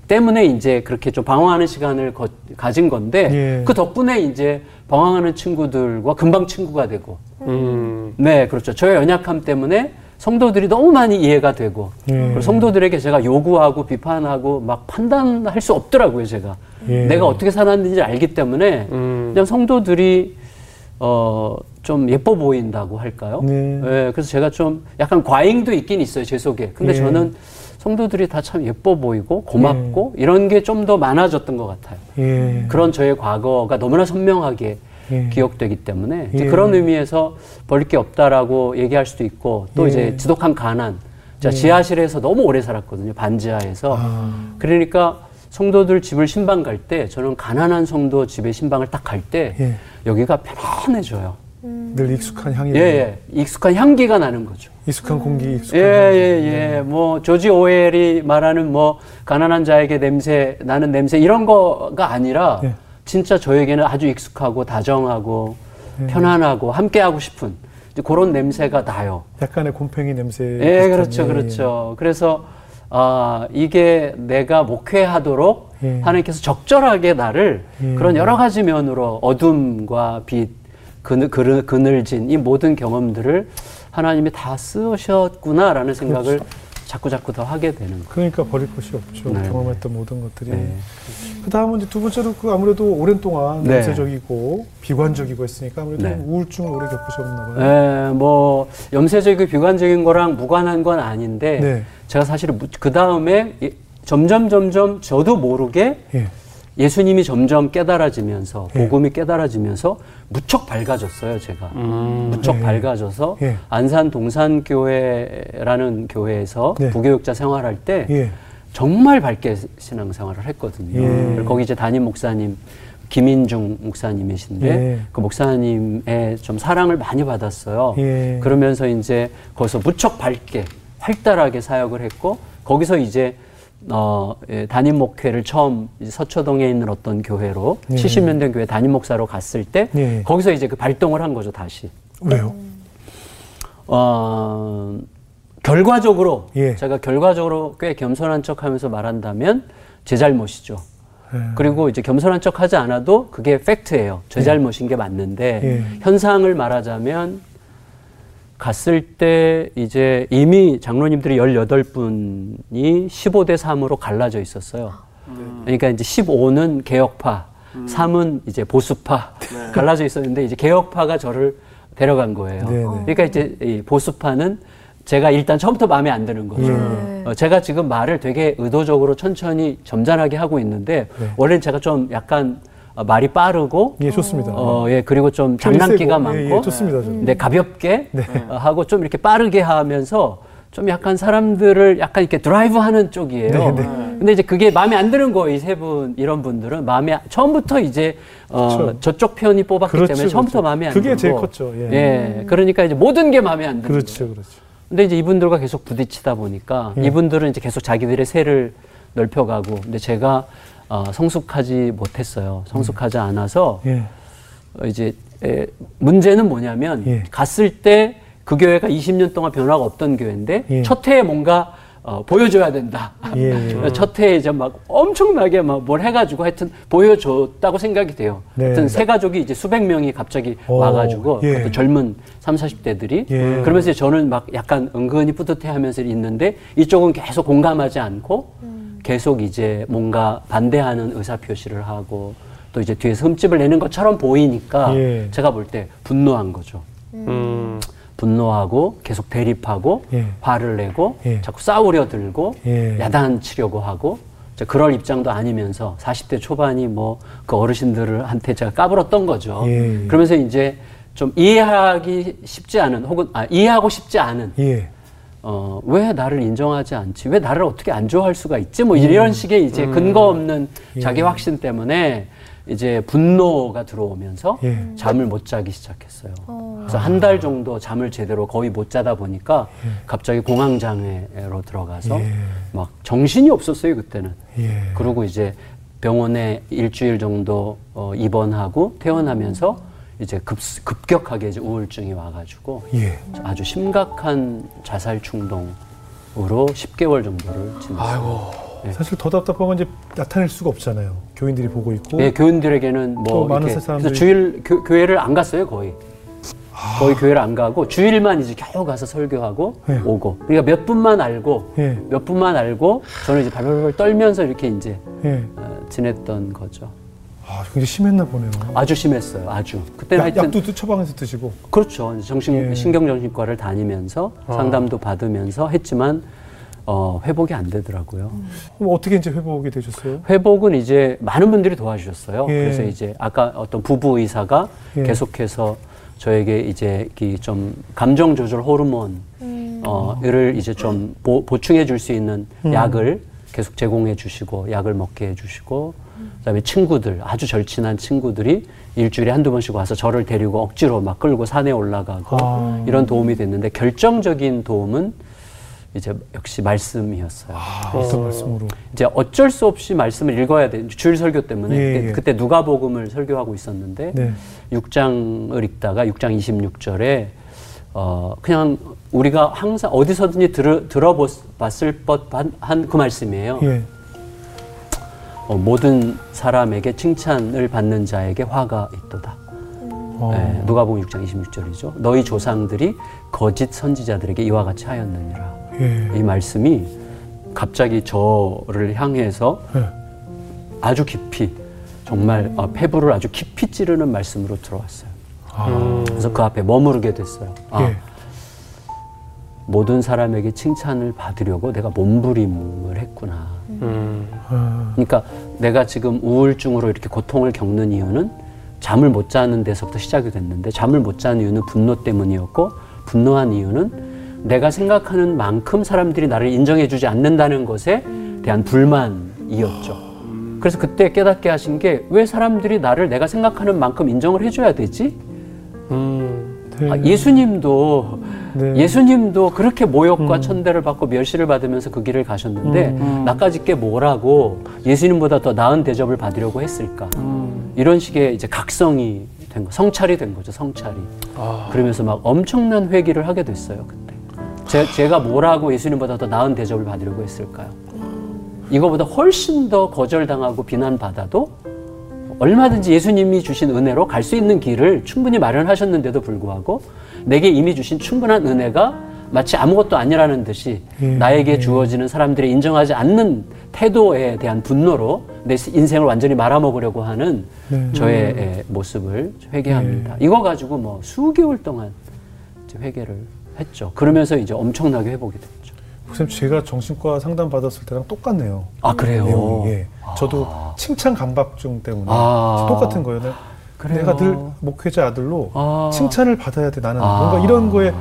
때문에 이제 그렇게 좀 방황하는 시간을 거- 가진 건데 예. 그 덕분에 이제 방황하는 친구들과 금방 친구가 되고 음. 네 그렇죠 저의 연약함 때문에 성도들이 너무 많이 이해가 되고 예. 그리고 성도들에게 제가 요구하고 비판하고 막 판단할 수 없더라고요 제가 예. 내가 어떻게 살았는지 알기 때문에 음. 그냥 성도들이 어 좀 예뻐 보인다고 할까요? 네. 예, 그래서 제가 좀 약간 과잉도 있긴 있어요 제 속에. 근데 예. 저는 성도들이 다 참 예뻐 보이고 고맙고 이런 게 좀 더 많아졌던 것 같아요. 예. 그런 저의 과거가 너무나 선명하게 예. 기억되기 때문에 예. 그런 의미에서 버릴 게 없다라고 얘기할 수도 있고 또 예. 이제 지독한 가난. 제가 지하실에서 너무 오래 살았거든요. 반지하에서. 아. 그러니까 성도들 집을 신방 갈 때 저는 가난한 성도 집에 신방을 딱 갈때 예. 여기가 편안해져요. 늘 익숙한 향이 예, 예. 익숙한 향기가 나는 거죠. 익숙한 공기, 익숙한 예, 향기. 예, 예. 뭐 조지 오웰이 말하는 뭐 가난한 자에게 냄새 나는 냄새 이런 거가 아니라 예. 진짜 저에게는 아주 익숙하고 다정하고 예. 편안하고 함께하고 싶은 이제 그런 냄새가 나요. 약간의 곰팡이 냄새. 예, 비슷한, 그렇죠, 예, 그렇죠. 그래서 아 이게 내가 목회하도록 예. 하나님께서 적절하게 나를 예. 그런 여러 가지 면으로 어둠과 빛, 그늘, 그늘, 그늘진 이 모든 경험들을 하나님이 다 쓰셨구나라는 생각을 그렇죠. 자꾸 자꾸 더 하게 되는 거예요. 그러니까 버릴 것이 없죠. 네. 경험했던 모든 것들이. 네. 그 다음은 이제 두 번째로 그 아무래도 오랜 동안 네. 염세적이고 비관적이고 했으니까 아무래도 네. 우울증을 오래 겪으셨나 봐요. 예, 뭐 염세적이고 비관적인 거랑 무관한 건 아닌데 네. 제가 사실은 그 다음에 점점 점점 저도 모르게 예. 예수님이 점점 깨달아지면서 예. 복음이 깨달아지면서 무척 밝아졌어요 제가 무척 예. 밝아져서 예. 안산 동산교회라는 교회에서 네. 부교육자 생활할 때 예. 정말 밝게 신앙생활을 했거든요. 예. 거기 이제 담임 목사님 김인중 목사님이신데 예. 그 목사님의 좀 사랑을 많이 받았어요. 예. 그러면서 이제 거기서 무척 밝게 활달하게 사역을 했고 거기서 이제 어, 예, 담임 목회를 처음 서초동에 있는 어떤 교회로 예. 70년 된 교회 담임 목사로 갔을 때 예. 거기서 이제 그 발동을 한 거죠 다시. 왜요? 어, 결과적으로 예. 제가 결과적으로 꽤 겸손한 척하면서 말한다면 제 잘못이죠. 예. 그리고 이제 겸손한 척하지 않아도 그게 팩트예요. 제 잘못인 게 맞는데 예. 현상을 말하자면 갔을 때 이제 이미 장로님들이 18분이 15대 3으로 갈라져 있었어요. 그러니까 이제 15는 개혁파, 3은 이제 보수파 갈라져 있었는데 이제 개혁파가 저를 데려간 거예요. 네, 네. 그러니까 이제 이 보수파는 제가 일단 처음부터 마음에 안 드는 거죠. 예. 어, 제가 지금 말을 되게 의도적으로 천천히 점잖하게 하고 있는데 네. 원래는 제가 좀 약간 어, 말이 빠르고 예, 좋습니다. 어, 예, 그리고 좀 장난기가 세고. 많고 예, 예, 좋습니다. 저는. 근데 가볍게 네. 어, 하고 좀 이렇게 빠르게 하면서 좀 약간 사람들을 약간 이렇게 드라이브 하는 쪽이에요. 네, 네. 근데 이제 그게 마음에 안 드는 거예요. 이 세 분, 이런 분들은 마음에, 처음부터 이제, 어, 그렇죠. 저쪽 편이 뽑았기 그렇죠, 때문에 처음부터 그렇죠. 마음에 안 그게 들고. 제일 컸죠. 예. 예. 그러니까 이제 모든 게 마음에 안 드는 거예요. 그렇죠, 그렇죠. 근데 이제 이분들과 계속 부딪히다 보니까 예. 이분들은 이제 계속 자기들의 세를 넓혀가고 근데 제가 어, 성숙하지 못했어요. 성숙하지 않아서 예. 어, 이제 에, 문제는 뭐냐면 예. 갔을 때 그 교회가 20년 동안 변화가 없던 교회인데 예. 첫 해에 뭔가 어, 보여줘야 된다. 예, 예. 첫 해에 이제 막 엄청나게 막 뭘 해가지고 하여튼 보여줬다고 생각이 돼요. 네. 하여튼 세 가족이 이제 수백 명이 갑자기 오, 와가지고 예. 그것도 젊은 30, 40대들이 예. 그러면서 저는 막 약간 은근히 뿌듯해 하면서 있는데 이쪽은 계속 공감하지 않고 계속 이제 뭔가 반대하는 의사 표시를 하고 또 이제 뒤에서 흠집을 내는 것처럼 보이니까 예. 제가 볼 때 분노한 거죠. 음. 분노하고 계속 대립하고 예. 화를 내고 예. 자꾸 싸우려 들고 예. 야단치려고 하고 이제 그럴 입장도 아니면서 40대 초반이 뭐 그 어르신들한테 제가 까불었던 거죠. 예. 그러면서 이제 좀 이해하기 쉽지 않은 혹은 아, 이해하고 싶지 않은 예. 어, 왜 나를 인정하지 않지? 왜 나를 어떻게 안 좋아할 수가 있지? 뭐 이런 식의 이제 근거 없는 예. 자기 확신 때문에 이제 분노가 들어오면서 예. 잠을 못 자기 시작했어요. 그래서 한 달 정도 잠을 제대로 거의 못 자다 보니까 갑자기 공황장애로 들어가서 예. 막 정신이 없었어요, 그때는. 예. 그리고 이제 병원에 일주일 정도 어, 입원하고 퇴원하면서 이제 급, 급격하게 이제 우울증이 와가지고 예. 아주 심각한 자살 충동으로 10개월 정도를 지냈어요. 아이고. 사실 더 답답한 건 이제 나타낼 수가 없잖아요. 교인들이 보고 있고. 예, 교인들에게는 또뭐 많은 그래서 주일 교, 교회를 안 갔어요 거의. 거의 교회를 안 가고 주일만 이제 겨우 가서 설교하고 예. 오고. 그러니까 몇 분만 알고 예. 몇 분만 알고 저는 이제 발발발 떨면서 이렇게 이제 예. 어, 지냈던 거죠. 아, 굉장히 심했나 보네요. 아주 심했어요. 아주. 그때는 약, 하여튼 약도 드- 처방해서 드시고. 그렇죠. 정신 예. 신경정신과를 다니면서 상담도 받으면서 했지만 어, 회복이 안 되더라고요. 그럼 어떻게 이제 회복이 되셨어요? 회복은 이제 많은 분들이 도와주셨어요. 예. 그래서 이제 아까 어떤 부부 의사가 예. 계속해서 저에게 이제 이좀 감정 조절 호르몬 어를 이제 좀 보, 충해 줄 수 있는 음. 약을 계속 제공해 주시고 약을 먹게 해 주시고 그다음에 친구들 아주 절친한 친구들이 일주일에 한두 번씩 와서 저를 데리고 억지로 막 끌고 산에 올라가고 아. 이런 도움이 됐는데 결정적인 도움은 이제 역시 말씀이었어요. 아, 어떤 말씀으로? 이제 어쩔 수 없이 말씀을 읽어야 돼. 주일 설교 때문에 예, 그때, 예. 그때 누가복음을 설교하고 있었는데 네. 6장을 읽다가 6장 26절에 어 그냥 우리가 항상 어디서든지 들어, 들어봤을 법한 그 말씀이에요. 예. 어, 모든 사람에게 칭찬을 받는 자에게 화가 있도다. 어. 예, 누가복음 6장 26절이죠. 너희 조상들이 거짓 선지자들에게 이와 같이 하였느니라. 예. 이 말씀이 갑자기 저를 향해서 예. 아주 깊이 정말 어, 폐부를 아주 깊이 찌르는 말씀으로 들어왔어요. 아. 그래서 그 앞에 머무르게 됐어요. 아, 예. 모든 사람에게 칭찬을 받으려고 내가 몸부림을 했구나. 음. 아. 그러니까 내가 지금 우울증으로 이렇게 고통을 겪는 이유는 잠을 못 자는 데서부터 시작이 됐는데 잠을 못 자는 이유는 분노 때문이었고 분노한 이유는 내가 생각하는 만큼 사람들이 나를 인정해주지 않는다는 것에 대한 불만이었죠. 그래서 그때 깨닫게 하신 게 왜 사람들이 나를 내가 생각하는 만큼 인정을 해줘야 되지? 음. 네. 아, 예수님도 네. 예수님도 그렇게 모욕과 천대를 받고 멸시를 받으면서 그 길을 가셨는데 음. 나까지 게 뭐라고 예수님보다 더 나은 대접을 받으려고 했을까? 음. 이런 식의 이제 각성이 된 거, 성찰이 된 거죠, 성찰이. 아. 그러면서 막 엄청난 회개를 하게 됐어요, 그때. 제, 제가 뭐라고 예수님보다 더 나은 대접을 받으려고 했을까요? 이거보다 훨씬 더 거절당하고 비난받아도 얼마든지 예수님이 주신 은혜로 갈 수 있는 길을 충분히 마련하셨는데도 불구하고 내게 이미 주신 충분한 은혜가 마치 아무것도 아니라는 듯이 예, 나에게 예. 주어지는 사람들이 인정하지 않는 태도에 대한 분노로 내 인생을 완전히 말아먹으려고 하는 네. 저의 예, 모습을 회개합니다. 이거 가지고 뭐 수개월 동안 회개를 했죠. 그러면서 이제 엄청나게 회복이 됐죠. 선생님 제가 정신과 상담 받았을 때랑 똑같네요. 아 그래요? 내용이. 예. 저도 칭찬 감박증 때문에 아. 똑같은 거예요. 내- 그래요? 내가 늘 목회자 아들로 아. 칭찬을 받아야 돼 나는 아. 뭔가 이런 거에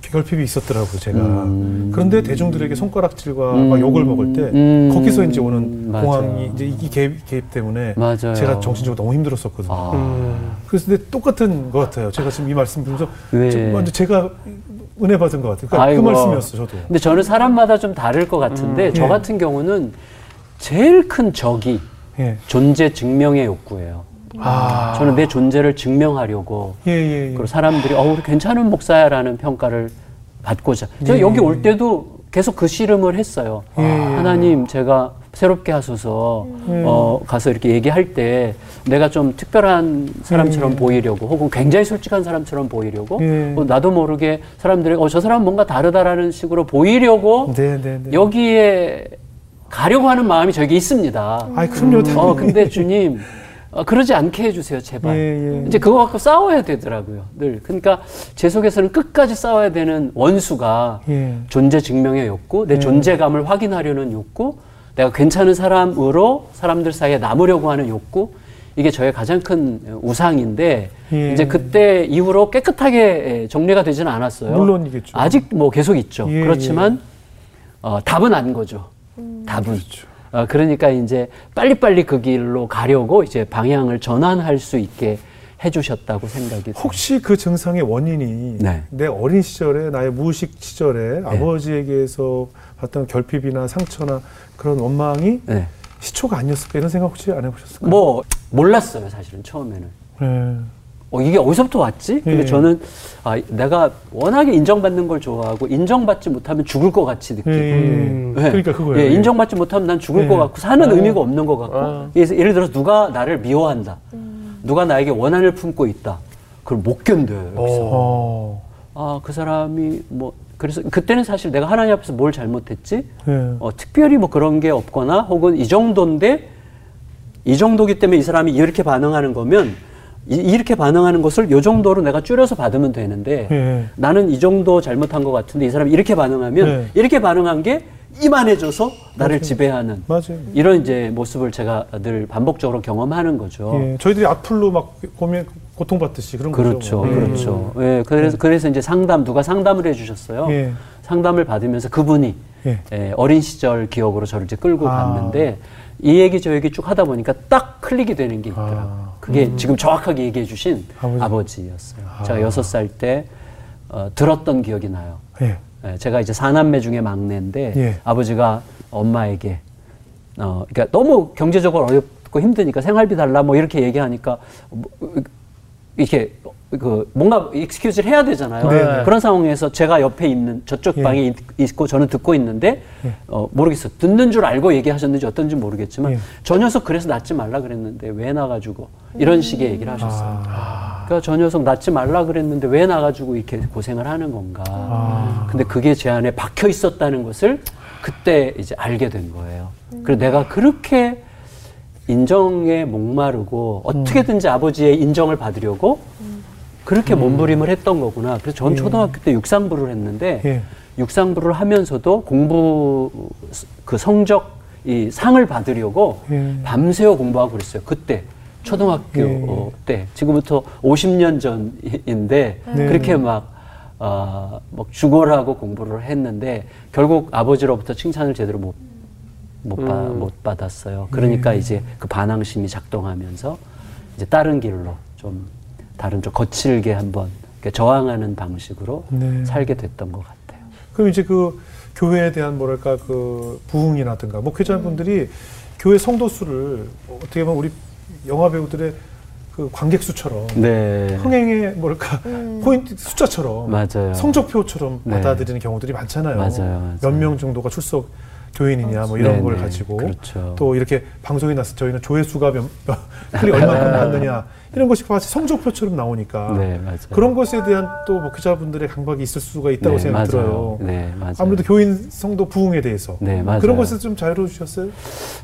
결핍이 있었더라고요 제가. 음. 그런데 대중들에게 손가락질과 음. 막 욕을 먹을 때 음. 거기서 이제 오는 맞아요. 공황이 이제 이 개입, 개입 때문에 맞아요. 제가 정신적으로 너무 힘들었었거든요. 아. 음. 그래서 근데 똑같은 것 같아요. 제가 지금 이 말씀 들으면서 네. 완전 제가 은혜 받은 것 같아요. 그러니까 그 아이고. 말씀이었어요, 저도. 근데 저는 사람마다 좀 다를 것 같은데 저 예. 같은 경우는 제일 큰 적이 예. 존재 증명의 욕구예요. 아. 저는 내 존재를 증명하려고 예, 예, 예. 그리고 사람들이 어 우리 괜찮은 목사야라는 평가를 받고자 제가 예. 여기 올 때도 계속 그 씨름을 했어요. 예, 예. 하나님 제가 새롭게 하소서 음. 어, 가서 이렇게 얘기할 때 내가 좀 특별한 사람처럼 예. 보이려고 혹은 굉장히 솔직한 사람처럼 보이려고 예. 어, 나도 모르게 사람들이 어, 저 사람 뭔가 다르다라는 식으로 보이려고 네, 네, 네. 여기에 가려고 하는 마음이 저에게 있습니다. 아이, 그럼요, 당연히. 어, 근데 주님, 어, 그러지 않게 해주세요, 제발. 예, 예. 이제 그거 갖고 싸워야 되더라고요, 늘. 그러니까 제 속에서는 끝까지 싸워야 되는 원수가 예. 존재 증명의 욕구, 내 존재감을 확인하려는 욕구, 내가 괜찮은 사람으로 사람들 사이에 남으려고 하는 욕구, 이게 저의 가장 큰 우상인데, 예. 이제 그때 이후로 깨끗하게 정리가 되지는 않았어요. 물론이겠죠. 아직 뭐 계속 있죠. 예, 그렇지만, 어, 답은 안 거죠. 답은. 그렇죠. 어, 그러니까 이제 빨리빨리 그 길로 가려고 이제 방향을 전환할 수 있게 해주셨다고 생각이 돼요. 혹시 그 증상의 원인이 네. 내 어린 시절에 나의 무의식 시절에 아버지에게서 받던 결핍이나 상처나 그런 원망이 네. 시초가 아니었을까 이런 생각 혹시 안 해보셨을까요? 뭐 몰랐어요 사실은 처음에는. 네. 어, 이게 어디서부터 왔지? 근데 예. 저는 아, 내가 워낙에 인정받는 걸 좋아하고 인정받지 못하면 죽을 것 같이 느끼고. 예, 예, 예. 음. 네. 그러니까 그거예요. 예, 인정받지 못하면 난 죽을 예. 것 같고 사는 아. 의미가 없는 것 같고. 아. 그래서 예를 들어서 누가 나를 미워한다. 누가 나에게 원한을 품고 있다. 그걸 못 견뎌요. 여기서. 어. 아, 그 사람이 뭐 그래서 그때는 사실 내가 하나님 앞에서 뭘 잘못했지? 예. 어, 특별히 뭐 그런 게 없거나 혹은 이 정도인데 이 정도기 때문에 이 사람이 이렇게 반응하는 거면 이, 이렇게 반응하는 것을 요 정도로 내가 줄여서 받으면 되는데 예. 나는 이 정도 잘못한 것 같은데 이 사람이 이렇게 반응하면 네. 이렇게 반응한 게 이만해져서 나를 지배하는 맞아요. 이런 이제 모습을 제가 늘 반복적으로 경험하는 거죠. 예. 저희들이 악플로 막 고민 고통받듯이 그런 그렇죠, 거죠. 예. 그렇죠. 예, 그래서 그래서 이제 상담 누가 상담을 해주셨어요. 예. 상담을 받으면서 그분이 예. 에, 어린 시절 기억으로 저를 이제 끌고 아. 갔는데 이 얘기 저 얘기 쭉 하다 보니까 딱 클릭이 되는 게 있더라고요. 아. 그게 지금 정확하게 얘기해 주신 아버지. 였어요 아. 제가 여섯 살 때 어, 들었던 기억이 나요. 예. 예, 제가 이제 사남매 중에 막내인데 예. 아버지가 엄마에게 어 그러니까 너무 경제적으로 어렵 고 힘드니까 생활비 달라 뭐 이렇게 얘기하니까 뭐, 이렇게 그 뭔가 익스큐즈를 해야 되잖아요. 네, 네. 그런 상황에서 제가 옆에 있는 저쪽 예. 방에 있- 있고 저는 듣고 있는데 예. 어 모르겠어. 듣는 줄 알고 얘기하셨는지 어떤지 모르겠지만 예. 저 녀석 그래서 낳지 말라 그랬는데 왜 나가지고 이런 식의 얘기를 하셨어요. 아. 그러니까 저 녀석 낳지 말라 그랬는데 왜 나가지고 이렇게 고생을 하는 건가. 아. 근데 그게 제 안에 박혀 있었다는 것을 그때 이제 알게 된 거예요. 그래서 내가 그렇게 인정에 목마르고 어떻게든지 아버지의 인정을 받으려고 그렇게 몸부림을 했던 거구나. 그래서 전 초등학교 때 육상부를 했는데 예. 육상부를 하면서도 공부 그 성적 이 상을 받으려고 예. 밤새워 공부하고 그랬어요. 그때 초등학교 예. 어, 때 지금부터 50년 전인데 네. 그렇게 막 어, 막 죽어라고 공부를 했는데 결국 아버지로부터 칭찬을 제대로 못, 못, 받, 못 받았어요. 그러니까 네. 이제 그 반항심이 작동하면서 이제 다른 길로 좀 다른 좀 거칠게 한번 저항하는 방식으로 네. 살게 됐던 것 같아요. 그럼 이제 그 교회에 대한 뭐랄까 그 부흥이라든가 목회자분들이 교회 성도 수를 어떻게 보면 우리 영화 배우들의 그 관객 수처럼 네. 흥행의 뭐랄까 포인트 숫자처럼 맞아요. 성적표처럼 네. 받아들이는 경우들이 많잖아요. 맞아요, 맞아요. 몇명 정도가 출석 교인이냐 뭐 이런 네, 걸 네. 가지고 그렇죠. 또 이렇게 방송이 때 저희는 조회수가 몇, 몇 클릭 얼마큼 나왔느냐 이런 것이 마치 성적표처럼 나오니까 네. 그런 것에 대한 또 목회자분들의 강박이 있을 수가 있다고 네, 맞아요. 들어요. 네. 아무래도 교인 성도 부흥에 대해서 네. 그런 것에서 좀 자유로우셨어요?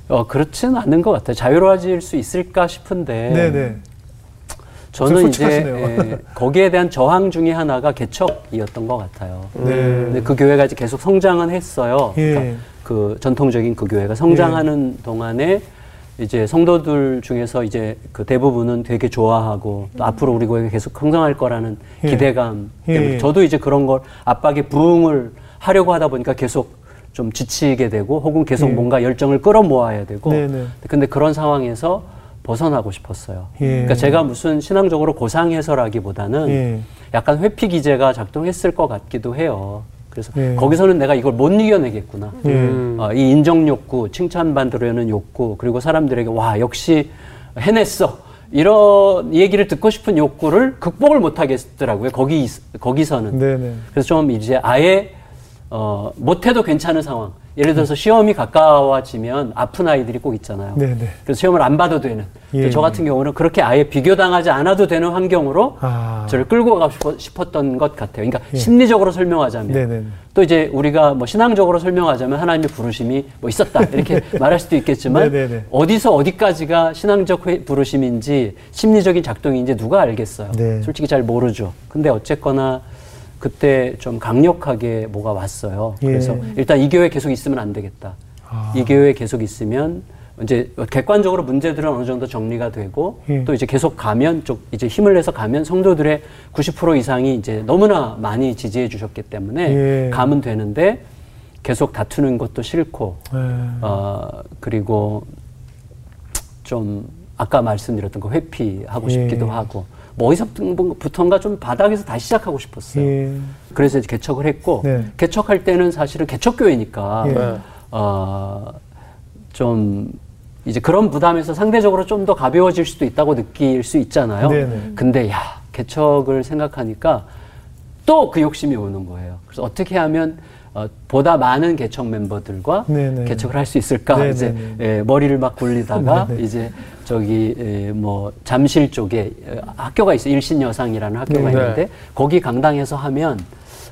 어, 그렇지는 않은 것 같아요. 자유로워질 수 있을까 싶은데 네네. 저는 이제. 예, 거기에 대한 저항 중에 하나가 개척이었던 것 같아요. 네. 근데 그 교회가 이제 계속 성장은 했어요. 예. 그러니까 그 전통적인 그 교회가 성장하는 동안에 이제 성도들 중에서 이제 그 대부분은 되게 좋아하고 또 앞으로 우리 교회가 계속 성장할 거라는 예. 기대감 때문에 예. 저도 이제 그런 걸 압박에 부응을 하려고 하다 보니까 계속 좀 지치게 되고 혹은 계속 예. 뭔가 열정을 끌어모아야 되고 네네. 근데 그런 상황에서 벗어나고 싶었어요. 예. 그러니까 제가 무슨 신앙적으로 고상해서라기보다는 예. 약간 회피 기제가 작동했을 것 같기도 해요. 그래서 예. 거기서는 내가 이걸 못 이겨내겠구나. 예. 어, 이 인정 욕구, 칭찬받으려는 욕구, 그리고 사람들에게 와 역시 해냈어. 이런 얘기를 듣고 싶은 욕구를 극복을 못 하겠더라고요. 거기 거기서는. 네네. 그래서 좀 이제 아예 어, 못해도 괜찮은 상황. 예를 들어서 시험이 가까워지면 아픈 아이들이 꼭 있잖아요. 네네. 그래서 시험을 안 봐도 되는. 예. 저 같은 경우는 그렇게 아예 비교당하지 않아도 되는 환경으로 아. 저를 끌고 가고 싶었던 것 같아요. 그러니까 예. 심리적으로 설명하자면 네네. 또 이제 우리가 뭐 신앙적으로 설명하자면 하나님의 부르심이 뭐 있었다 이렇게 말할 수도 있겠지만 네네네. 어디서 어디까지가 신앙적 회- 부르심인지 심리적인 작동인지 누가 알겠어요. 네. 솔직히 잘 모르죠. 근데 어쨌거나 그때 좀 강력하게 뭐가 왔어요. 예. 그래서 일단 이 교회 계속 있으면 안 되겠다. 아. 이 교회 계속 있으면 이제 객관적으로 문제들은 어느 정도 정리가 되고 예. 또 이제 계속 가면 쪽 이제 힘을 내서 가면 성도들의 90% 이상이 이제 너무나 많이 지지해 주셨기 때문에 예. 가면 되는데 계속 다투는 것도 싫고 예. 어 그리고 좀 아까 말씀드렸던 거 회피하고 예. 싶기도 하고 뭐 어디서부터인가 좀 바닥에서 다시 시작하고 싶었어요. 예. 그래서 이제 개척을 했고 네. 개척할 때는 사실은 개척교회니까 예. 네. 어좀 이제 그런 부담에서 상대적으로 좀 더 가벼워질 수도 있다고 느낄 수 있잖아요. 네네. 근데 야 개척을 생각하니까 또 그 욕심이 오는 거예요. 그래서 어떻게 하면 어, 보다 많은 개척 멤버들과 네네. 개척을 할 수 있을까 네네네. 이제 예, 머리를 막 굴리다가 네네. 이제 저기 예, 뭐 잠실 쪽에 예, 학교가 있어요. 일신 여상이라는 학교가 네. 있는데 거기 강당에서 하면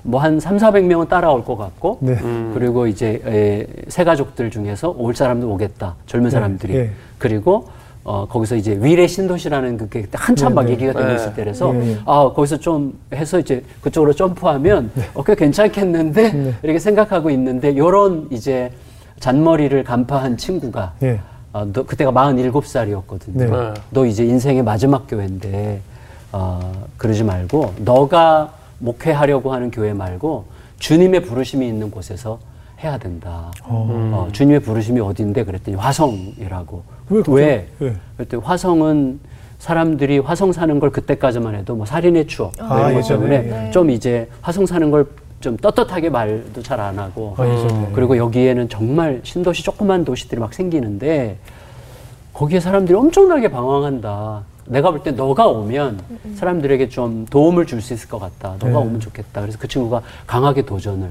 뭐한 3, 400명은 따라올 것 같고 네. 그리고 이제 에, 새 가족들 중에서 올 사람도 오겠다. 젊은 사람들이. 예. 그리고 어, 거기서 이제 위례 신도시라는 그게 한참 막 네, 네. 얘기가 되고 네. 있을 때라서 예, 예. 아, 거기서 좀 해서 이제 그쪽으로 점프하면 어, 꽤 괜찮겠는데 네. 이렇게 생각하고 있는데 요런 이제 잔머리를 간파한 친구가 예. 어, 너, 그때가 47살이었거든요. 네. 네. 너 이제 인생의 마지막 교회인데 어, 그러지 말고 너가 목회하려고 하는 교회 말고 주님의 부르심이 있는 곳에서 해야 된다. 어. 어, 주님의 부르심이 어딘데 그랬더니 화성이라고. 왜 왜? 예. 그랬더니 화성은 사람들이 화성 사는 걸 그때까지만 해도 뭐 살인의 추억 아, 이런 것. 때문에 네. 좀 이제 화성 사는 걸 좀 떳떳하게 말도 잘 안 하고 아, 예전에. 어, 그리고 여기에는 정말 신도시 조그만 도시들이 막 생기는데 거기에 사람들이 엄청나게 방황한다. 내가 볼 때 너가 오면 사람들에게 좀 도움을 줄 수 있을 것 같다. 너가 네. 오면 좋겠다. 그래서 그 친구가 강하게 도전을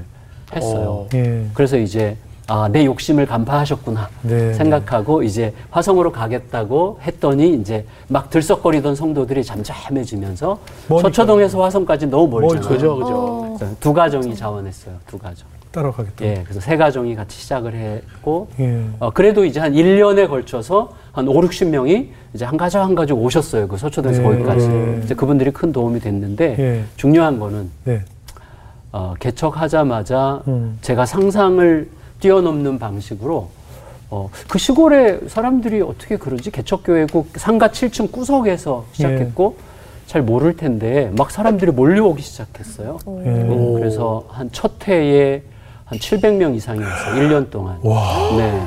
했어요. 어. 예. 그래서 이제 아, 내 욕심을 간파하셨구나 네, 생각하고 이제 화성으로 가겠다고 했더니 이제 막 들썩거리던 성도들이 잠잠해지면서 머니까. 서초동에서 화성까지 너무 멀잖아요. 그죠, 그죠. 어. 두 가정이 자원했어요. 두 가정. 따라가겠다. 예, 그래서 세 가정이 같이 시작을 했고 예. 어, 그래도 이제 한 1년에 걸쳐서 한 5, 60명이 이제 한 가정 한 가정 오셨어요. 그 서초동에서 네. 거기까지. 네. 이제 그분들이 큰 도움이 됐는데 예. 중요한 거는 네. 어, 개척하자마자 음. 제가 상상을 뛰어넘는 방식으로 어, 그 시골에 사람들이 어떻게 그러지? 개척교회고 상가 7층 구석에서 시작했고 예. 잘 모를 텐데 막 사람들이 몰려오기 시작했어요. 예. 오. 그래서 한 첫 해에 한 700명 이상이 왔어요. 1년 동안. 와. 네.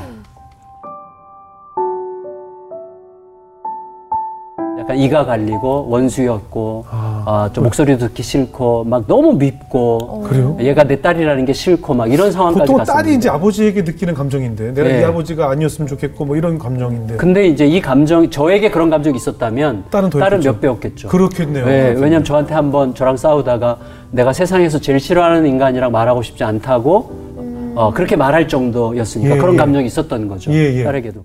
약간 이가 갈리고 원수였고 아. 아, 좀 목소리도 듣기 싫고 막 너무 밉고 그래요? 얘가 내 딸이라는 게 싫고 막 이런 상황까지 보통 갔었는데 딸이 이제 아버지에게 느끼는 감정인데 내가 네. 이 아버지가 아니었으면 좋겠고 뭐 이런 감정인데 근데 이제 이 감정이 저에게 그런 감정이 있었다면 딸은 더 딸은. 몇 배였겠죠. 그렇겠네요. 네, 왜냐면 저한테 한번 저랑 싸우다가 내가 세상에서 제일 싫어하는 인간이랑 말하고 싶지 않다고 어, 그렇게 말할 정도였으니까 예, 그런 예. 감정이 있었던 거죠. 예, 예. 딸에게도.